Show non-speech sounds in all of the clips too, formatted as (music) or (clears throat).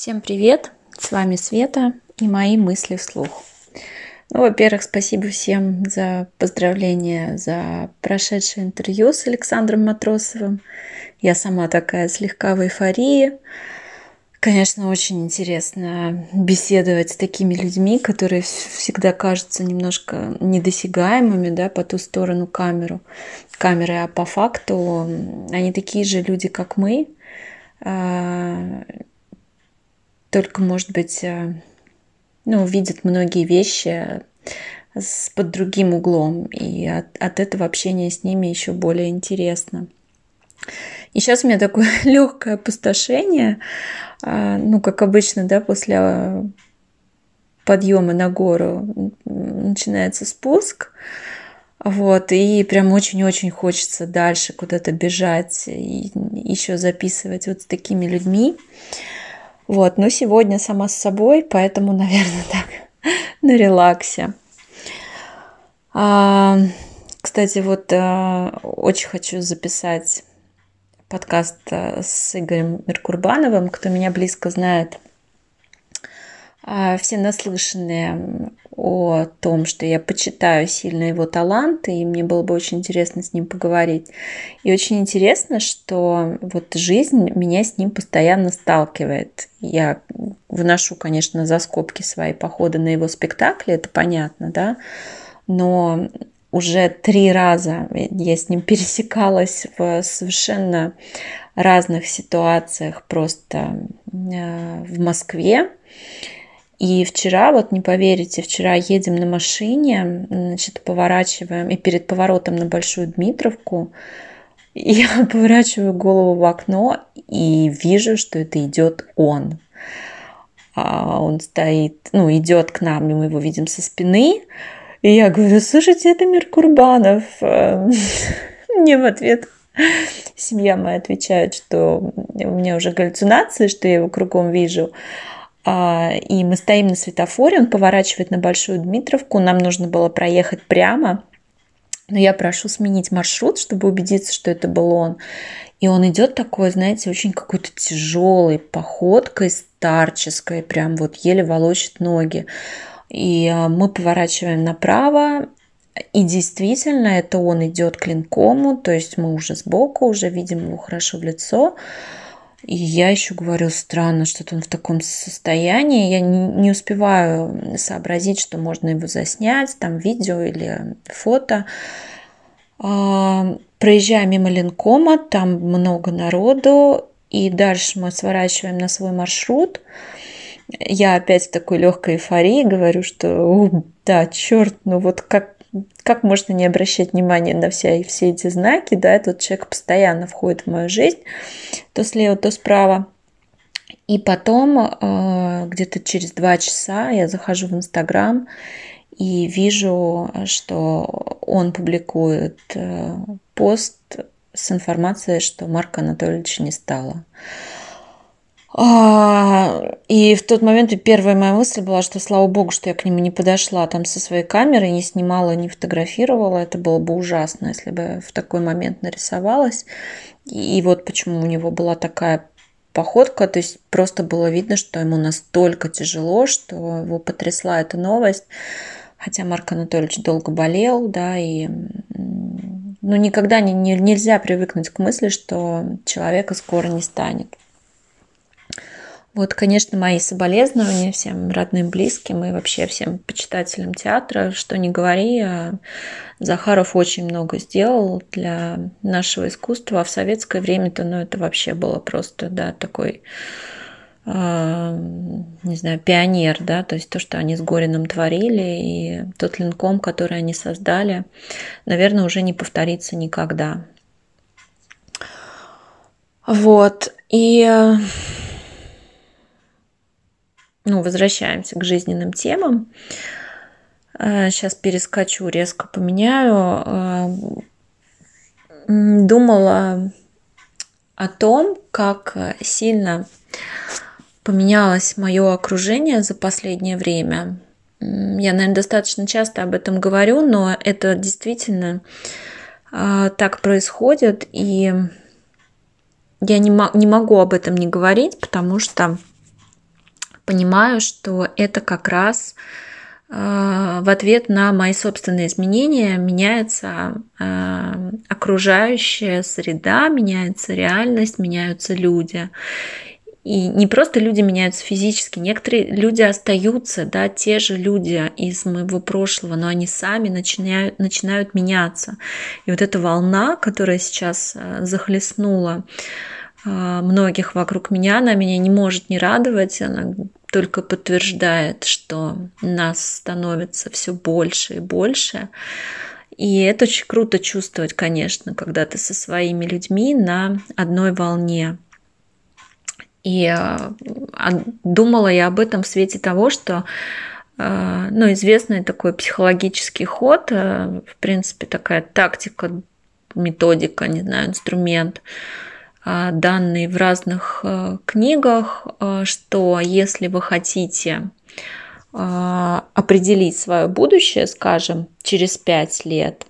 Всем привет! С вами Света и мои мысли вслух. Ну, во-первых, спасибо всем за поздравления за прошедшее интервью с Александром Матросовым. Я сама такая слегка в эйфории. Конечно, очень интересно беседовать с такими людьми, которые всегда кажутся немножко недосягаемыми, да, по ту сторону камеру, камеры, а по факту они такие же люди, как мы, а, только, может быть, э, ну, видят многие вещи с, под другим углом, и от, от этого общения с ними еще более интересно. И сейчас у меня такое (laughs) легкое опустошение, а, ну, как обычно, да, после э, подъема на гору начинается спуск, вот, и прям очень-очень хочется дальше куда-то бежать и еще записывать вот с такими людьми. Вот, но сегодня сама с собой, поэтому, (laughs) наверное, так на релаксе. А, кстати, вот а, очень хочу записать подкаст а, с Игорем Меркурбановым. Кто меня близко знает, а, все наслышанные о том, что я почитаю сильно его таланты, и мне было бы очень интересно с ним поговорить. И очень интересно, что вот жизнь меня с ним постоянно сталкивает. Я выношу, конечно, за скобки свои походы на его спектакли, это понятно, да, но уже три раза я с ним (laughs) пересекалась в совершенно разных ситуациях просто э, в Москве. И вчера, вот не поверите, вчера едем на машине, значит, поворачиваем, и перед поворотом на Большую Дмитровку (laughs) я поворачиваю голову в окно и вижу, что это идет он. А он стоит, ну, идет к нам, и мы его видим со спины. И я говорю, слушайте, это Меркурбанов. (laughs) Мне в ответ (laughs) семья моя отвечает, что у меня уже галлюцинации, что я его кругом вижу. А, и мы стоим на светофоре, он поворачивает на Большую Дмитровку, нам нужно было проехать прямо, но я прошу сменить маршрут, чтобы убедиться, что это был он. И он идет такой, знаете, очень какой-то тяжелой походкой, старческой, прям вот еле волочит ноги. И а, мы поворачиваем направо, и действительно, это он идет к линкому, то есть мы уже сбоку, уже видим его хорошо в лицо. И я еще говорю, странно, что-то он в таком состоянии. Я не, не успеваю сообразить, что можно его заснять, там видео или фото. А, проезжая мимо Ленкома, там много народу, и дальше мы сворачиваем на свой маршрут. Я опять в такой легкой эйфории говорю, что да, черт, ну вот как как можно не обращать внимания на все, все эти знаки, да, этот человек постоянно входит в мою жизнь, то слева, то справа. И потом, э, где-то через два часа, я захожу в Инстаграм и вижу, что он публикует э, пост с информацией, что Марка Анатольевича не стало. А, и в тот момент первая моя мысль была, что слава богу, что я к нему не подошла там со своей камерой, не снимала, не фотографировала. Это было бы ужасно, если бы в такой момент нарисовалась. И вот почему у него была такая походка, то есть просто было видно, что ему настолько тяжело, что его потрясла эта новость. Хотя Марк Анатольевич долго болел, да, и ну, никогда не, не, нельзя привыкнуть к мысли, что человека скоро не станет. Вот, конечно, мои соболезнования всем родным, близким и вообще всем почитателям театра. Что не говори, а Захаров очень много сделал для нашего искусства. А в советское время-то, ну, это вообще было просто, да, такой а, не знаю, пионер, да, то есть то, что они с Гориным творили, и тот линком, который они создали, наверное, уже не повторится никогда. Вот, и ну, возвращаемся к жизненным темам. Сейчас э, перескочу, резко поменяю. Э, думала о том, как сильно поменялось мое окружение за последнее время. Я, наверное, достаточно часто об этом говорю, но это действительно э, так происходит, и я не, не могу об этом не говорить, потому что понимаю, что это как раз э, в ответ на мои собственные изменения меняется э, окружающая среда, меняется реальность, меняются люди. И не просто люди меняются физически, некоторые люди остаются, да, те же люди из моего прошлого, но они сами начинают, начинают меняться. И вот эта волна, которая сейчас э, захлестнула многих вокруг меня, она меня не может не радовать, она только подтверждает, что нас становится все больше и больше. И это очень круто чувствовать, конечно, когда ты со своими людьми на одной волне. И а, думала я об этом в свете того, что а, ну, известный такой психологический ход, а, в принципе, такая тактика, методика, не знаю, инструмент, данный в разных книгах, что если вы хотите определить свое будущее, скажем, через пять лет,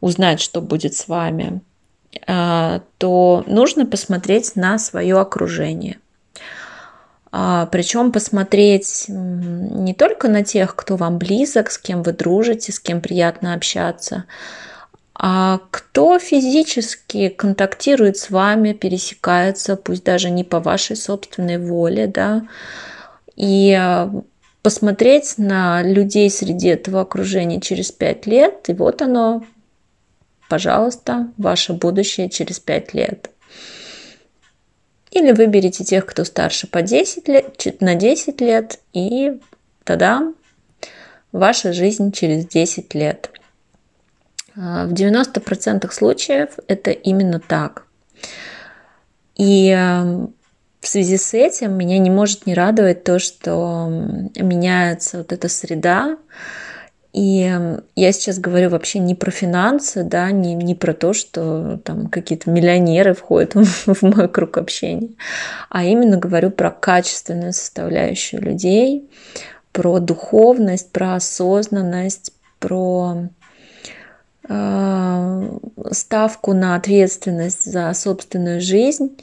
узнать, что будет с вами, то нужно посмотреть на свое окружение. А, Причем посмотреть не только на тех, кто вам близок, с кем вы дружите, с кем приятно общаться, а кто физически контактирует с вами, пересекается, пусть даже не по вашей собственной воле, да, и посмотреть на людей среди этого окружения через пять лет, и вот оно, пожалуйста, ваше будущее через пять лет. Или выберите тех, кто старше по 10 лет, на 10 лет, и тогда ваша жизнь через 10 лет. А, в 90% случаев это именно так. И эм, в связи с этим меня не может не радовать то, что меняется вот эта среда, и я сейчас говорю вообще не про финансы, да, не, не про то, что там какие-то миллионеры входят (laughs) в, мой круг общения, а именно говорю про качественную составляющую людей, про духовность, про осознанность, про ставку на ответственность за собственную жизнь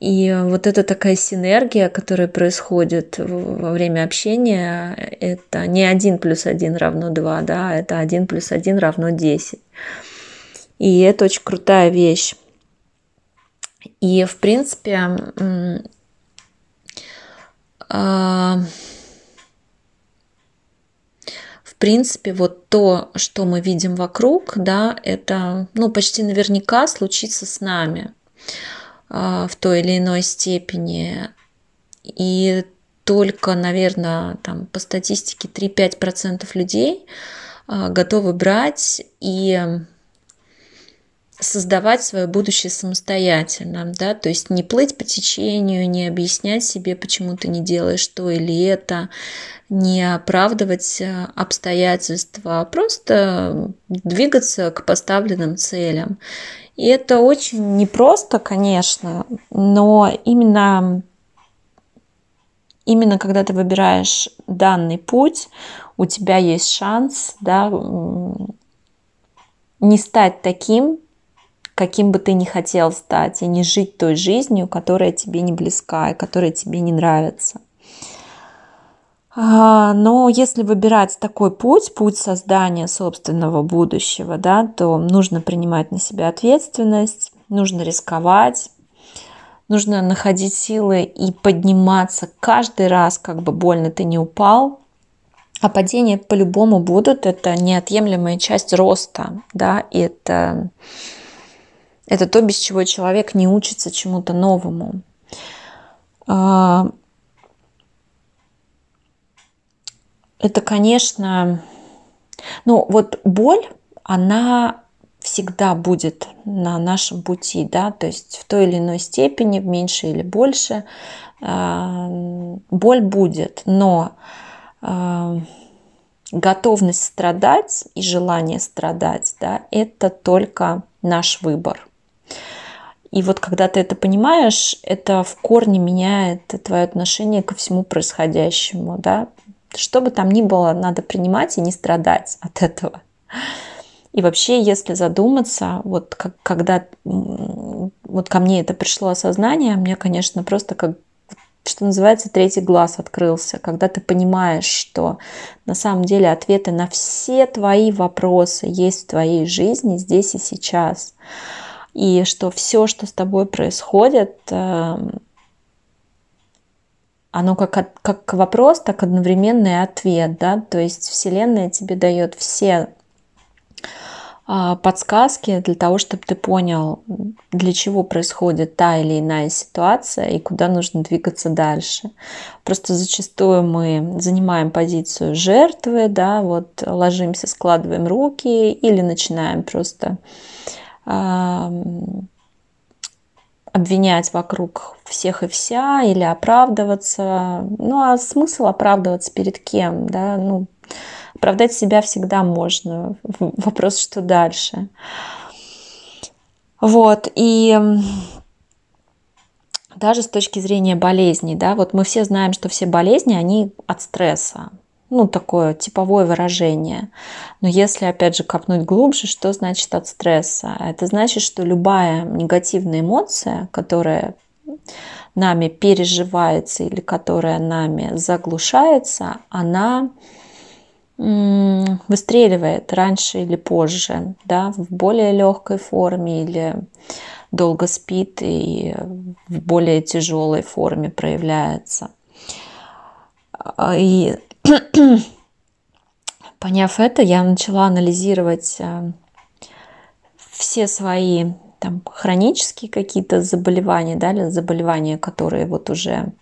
и вот эта такая синергия, которая происходит во время общения, это не один плюс один равно два, да, это один плюс один равно десять. И это очень крутая вещь. И, в принципе, а, принципе, вот то, что мы видим вокруг, да, это, ну, почти наверняка случится с нами. А, в той или иной степени. И только, наверное, там, по статистике 3-5% людей а, готовы брать и создавать свое будущее самостоятельно, да, то есть не плыть по течению, не объяснять себе, почему ты не делаешь то или это, не оправдывать а, обстоятельства, а просто двигаться к поставленным целям. И это очень непросто, конечно, но именно, именно когда ты выбираешь данный путь, у тебя есть шанс да, не стать таким, каким бы ты ни хотел стать, и не жить той жизнью, которая тебе не близка и которая тебе не нравится. А, но если выбирать такой путь, путь создания собственного будущего, да, то нужно принимать на себя ответственность, нужно рисковать, нужно находить силы и подниматься каждый раз, как бы больно ты не упал. А падения по-любому будут, это неотъемлемая часть роста, да, и это, это то, без чего человек не учится чему-то новому. А, это, конечно, ну вот боль, она всегда будет на нашем пути, да, то есть в той или иной степени, в меньшей или больше, а, боль будет, но а, готовность страдать и желание страдать, да, это только наш выбор. И вот когда ты это понимаешь, это в корне меняет твое отношение ко всему происходящему, да, что бы там ни было, надо принимать и не страдать от этого. И вообще, если задуматься, вот как, когда вот ко мне это пришло осознание, мне, конечно, просто как что называется, третий глаз открылся, когда ты понимаешь, что на самом деле ответы на все твои вопросы есть в твоей жизни здесь и сейчас. И что все, что с тобой происходит, эм, оно как, как вопрос, так одновременный ответ, да, то есть Вселенная тебе дает все а, подсказки для того, чтобы ты понял, для чего происходит та или иная ситуация и куда нужно двигаться дальше. Просто зачастую мы занимаем позицию жертвы, да, вот ложимся, складываем руки или начинаем просто обвинять вокруг всех и вся или оправдываться. Ну а смысл оправдываться перед кем, да? Ну, оправдать себя всегда можно. (laughs) Вопрос, что дальше. Вот, и даже с точки зрения болезней, да, вот мы все знаем, что все болезни, они от стресса ну, такое типовое выражение. Но если, опять же, копнуть глубже, что значит от стресса? Это значит, что любая негативная эмоция, которая нами переживается или которая нами заглушается, она выстреливает раньше или позже, да, в более легкой форме или долго спит и в более тяжелой форме проявляется. И (clears throat) Поняв это, я начала анализировать э, все свои там хронические какие-то заболевания, да, заболевания, которые вот уже,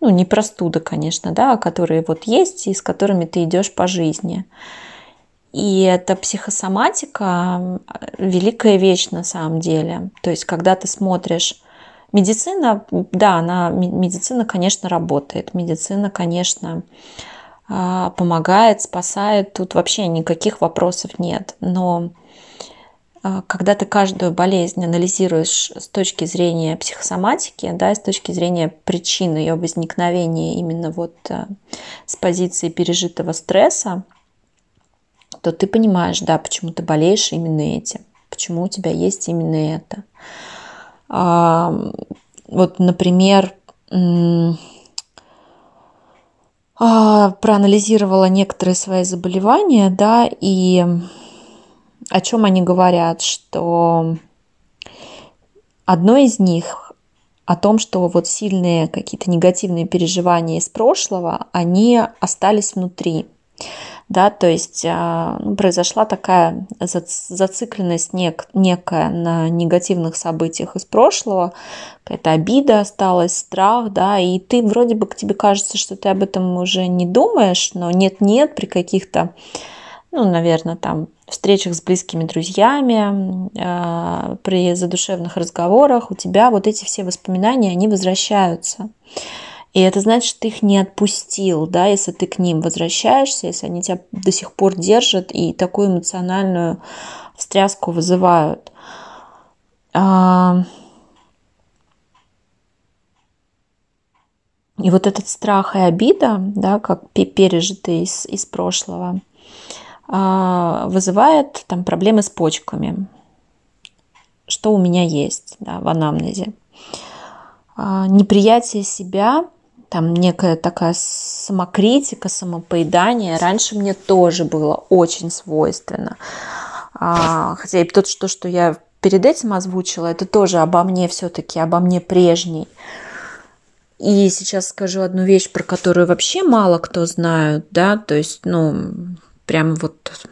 ну, не простуда, конечно, да, а которые вот есть и с которыми ты идешь по жизни. И эта психосоматика великая вещь на самом деле. То есть, когда ты смотришь медицина, да, она, медицина, конечно, работает. Медицина, конечно, помогает, спасает, тут вообще никаких вопросов нет. Но а, когда ты каждую болезнь анализируешь с точки зрения психосоматики, да, с точки зрения причин ее возникновения именно вот а, с позиции пережитого стресса, то ты понимаешь, да, почему ты болеешь именно этим, почему у тебя есть именно это. Вот, например, а, проанализировала некоторые свои заболевания, да, и о чем они говорят, что одно из них о том, что вот сильные какие-то негативные переживания из прошлого, они остались внутри да, то есть а, ну, произошла такая зацикленность нек, некая на негативных событиях из прошлого, какая-то обида осталась, страх, да, и ты вроде бы к тебе кажется, что ты об этом уже не думаешь, но нет-нет, при каких-то, ну, наверное, там встречах с близкими друзьями, а, при задушевных разговорах у тебя вот эти все воспоминания, они возвращаются. И это значит, что ты их не отпустил, да, если ты к ним возвращаешься, если они тебя до сих пор держат и такую эмоциональную встряску вызывают. А, и вот этот страх и обида, да, как пережитый из, из прошлого, а, вызывает там проблемы с почками, что у меня есть да, в анамнезе. А, неприятие себя там некая такая самокритика, самопоедание раньше мне тоже было очень свойственно. А, хотя и то, что, что я перед этим озвучила, это тоже обо мне все-таки, обо мне прежней. И сейчас скажу одну вещь, про которую вообще мало кто знает, да, то есть, ну, прям вот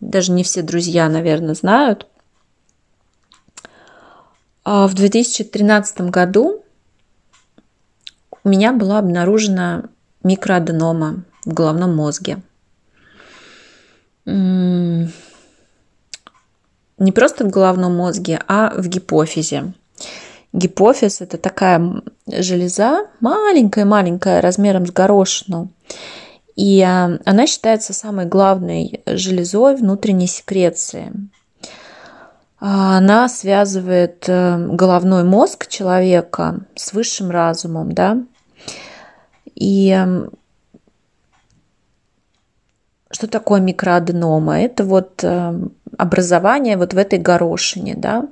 даже не все друзья, наверное, знают. А в 2013 году у меня была обнаружена микроаденома в головном мозге. Не просто в головном мозге, а в гипофизе. Гипофиз – это такая железа, маленькая-маленькая, размером с горошину. И а, она считается самой главной железой внутренней секреции. А, она связывает э, головной мозг человека с высшим разумом, да, и эм, что такое микроаденома? Это вот эм, образование вот в этой горошине, да.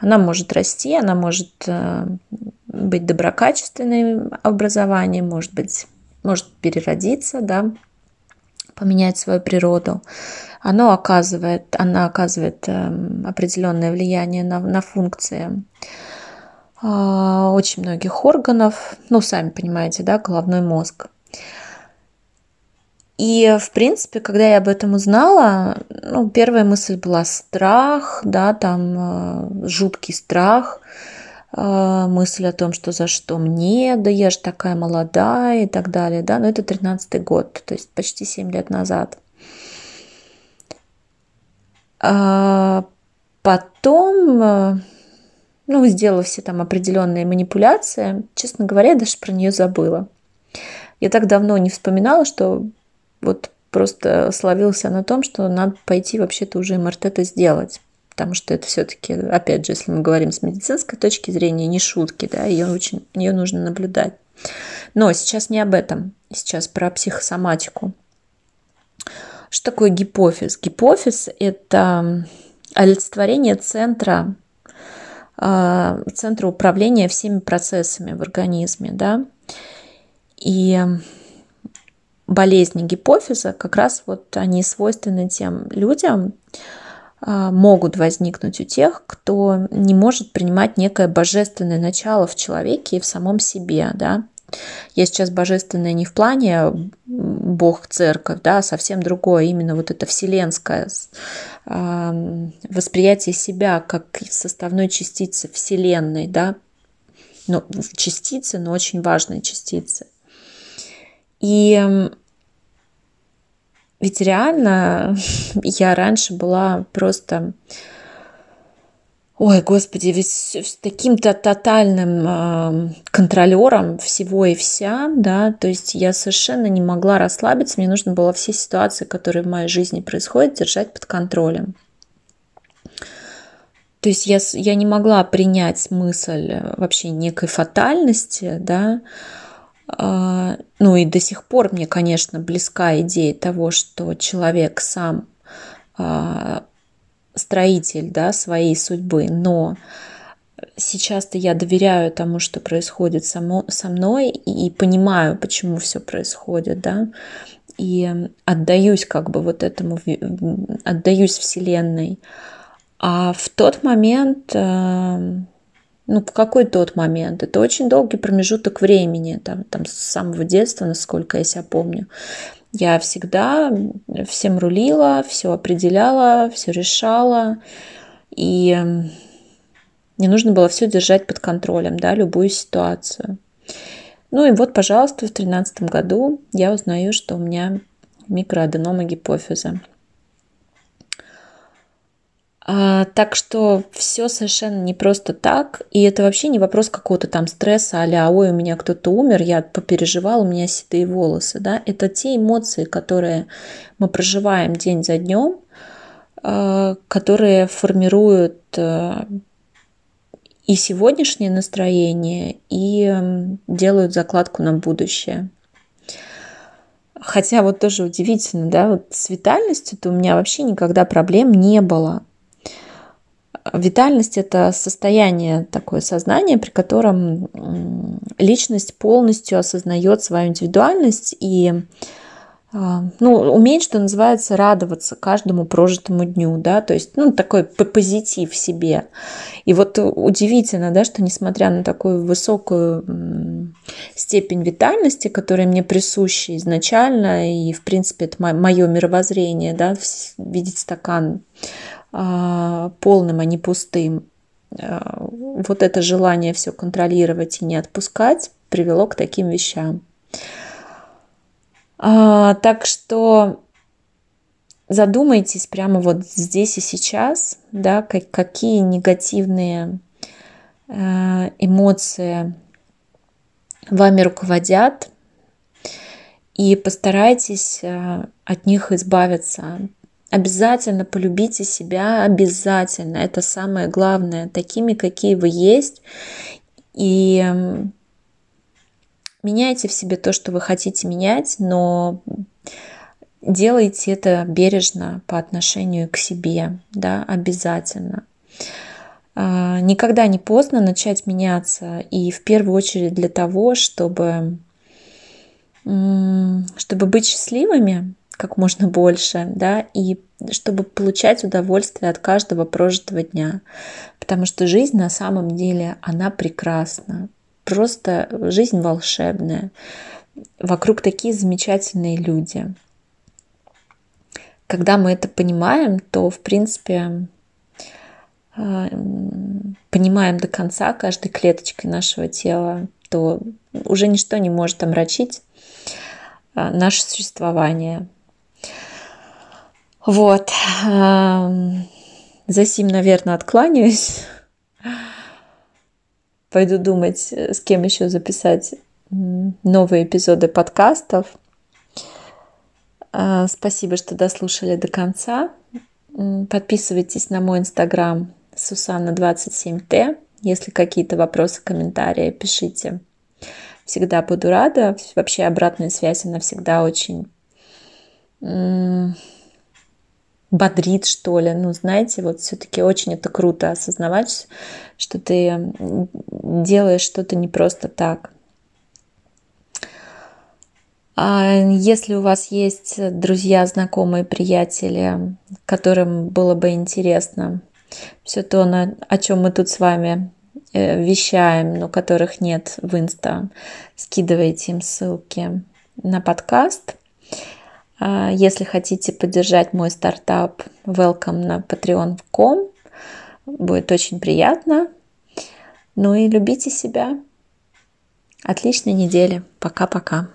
Она может расти, она может э, быть доброкачественным образованием, может быть, может переродиться, да, поменять свою природу. Оно оказывает, она оказывает э, определенное влияние на, на функции очень многих органов, ну, сами понимаете, да, головной мозг. И, в принципе, когда я об этом узнала, ну, первая мысль была страх, да, там э, жуткий страх, э, мысль о том, что за что мне, да я же такая молодая и так далее, да, но это 13-й год, то есть почти 7 лет назад. А потом, э, ну, сделав все там определенные манипуляции, честно говоря, я даже про нее забыла. Я так давно не вспоминала, что вот просто словился на том, что надо пойти вообще-то уже МРТ-то сделать. Потому что это все-таки, опять же, если мы говорим с медицинской точки зрения, не шутки, да, ее, очень, ее нужно наблюдать. Но сейчас не об этом, сейчас про психосоматику. Что такое гипофиз? Гипофиз – это олицетворение центра, центра управления всеми процессами в организме, да, и болезни гипофиза, как раз вот они свойственны тем людям, а, могут возникнуть у тех, кто не может принимать некое божественное начало в человеке и в самом себе, да. Я сейчас божественное не в плане Бог, церковь, да, совсем другое, именно вот это вселенское а, восприятие себя как составной частицы Вселенной, да, ну, частицы, но очень важной частицы. И ведь реально (laughs) я раньше была просто... Ой, господи, ведь с таким-то тотальным э, контролером всего и вся, да, то есть я совершенно не могла расслабиться, мне нужно было все ситуации, которые в моей жизни происходят, держать под контролем. То есть я, я не могла принять мысль вообще некой фатальности, да, а, ну и до сих пор мне, конечно, близка идея того, что человек сам а, строитель да, своей судьбы, но сейчас-то я доверяю тому, что происходит само, со мной и понимаю, почему все происходит, да, и отдаюсь как бы вот этому, отдаюсь Вселенной. А в тот момент а, ну, в какой тот момент? Это очень долгий промежуток времени, там, там с самого детства, насколько я себя помню. Я всегда всем рулила, все определяла, все решала, и мне нужно было все держать под контролем, да, любую ситуацию. Ну и вот, пожалуйста, в тринадцатом году я узнаю, что у меня микроаденома гипофиза. А, так что все совершенно не просто так, и это вообще не вопрос какого-то там стресса, а ой, у меня кто-то умер, я попереживал, у меня седые волосы, да, это те эмоции, которые мы проживаем день за днем, а, которые формируют а, и сегодняшнее настроение, и делают закладку на будущее. Хотя вот тоже удивительно, да, вот с витальностью-то у меня вообще никогда проблем не было. Витальность – это состояние, такое сознание, при котором личность полностью осознает свою индивидуальность и а, ну, умеет, что называется, радоваться каждому прожитому дню, да, то есть, ну, такой позитив в себе. И вот удивительно, да, что несмотря на такую высокую степень витальности, которая мне присуща изначально, и, в принципе, это мое мировоззрение, да, видеть стакан полным, а не пустым. А, вот это желание все контролировать и не отпускать привело к таким вещам. А, так что задумайтесь прямо вот здесь и сейчас, да, как, какие негативные эмоции вами руководят, и постарайтесь от них избавиться. Обязательно полюбите себя, обязательно. Это самое главное, такими, какие вы есть. И меняйте в себе то, что вы хотите менять, но делайте это бережно по отношению к себе, да, обязательно. А, никогда не поздно начать меняться, и в первую очередь для того, чтобы, чтобы быть счастливыми как можно больше, да, и чтобы получать удовольствие от каждого прожитого дня. Потому что жизнь на самом деле, она прекрасна. Просто жизнь волшебная. Вокруг такие замечательные люди. Когда мы это понимаем, то, в принципе, а, понимаем до конца каждой клеточкой нашего тела, то уже ничто не может омрачить а, наше существование. Вот. За сим, наверное, откланяюсь. Пойду думать, с кем еще записать новые эпизоды подкастов. А, спасибо, что дослушали до конца. Подписывайтесь на мой инстаграм Сусанна27Т. Если какие-то вопросы, комментарии, пишите. Всегда буду рада. Вообще обратная связь, она всегда очень бодрит, что ли. Ну, знаете, вот все-таки очень это круто осознавать, что ты делаешь что-то не просто так. А если у вас есть друзья, знакомые, приятели, которым было бы интересно все то, о чем мы тут с вами э, вещаем, но которых нет в инста, скидывайте им ссылки на подкаст. А, если хотите поддержать мой стартап, welcome на patreon.com. Будет очень приятно. Ну и любите себя. Отличной недели. Пока-пока.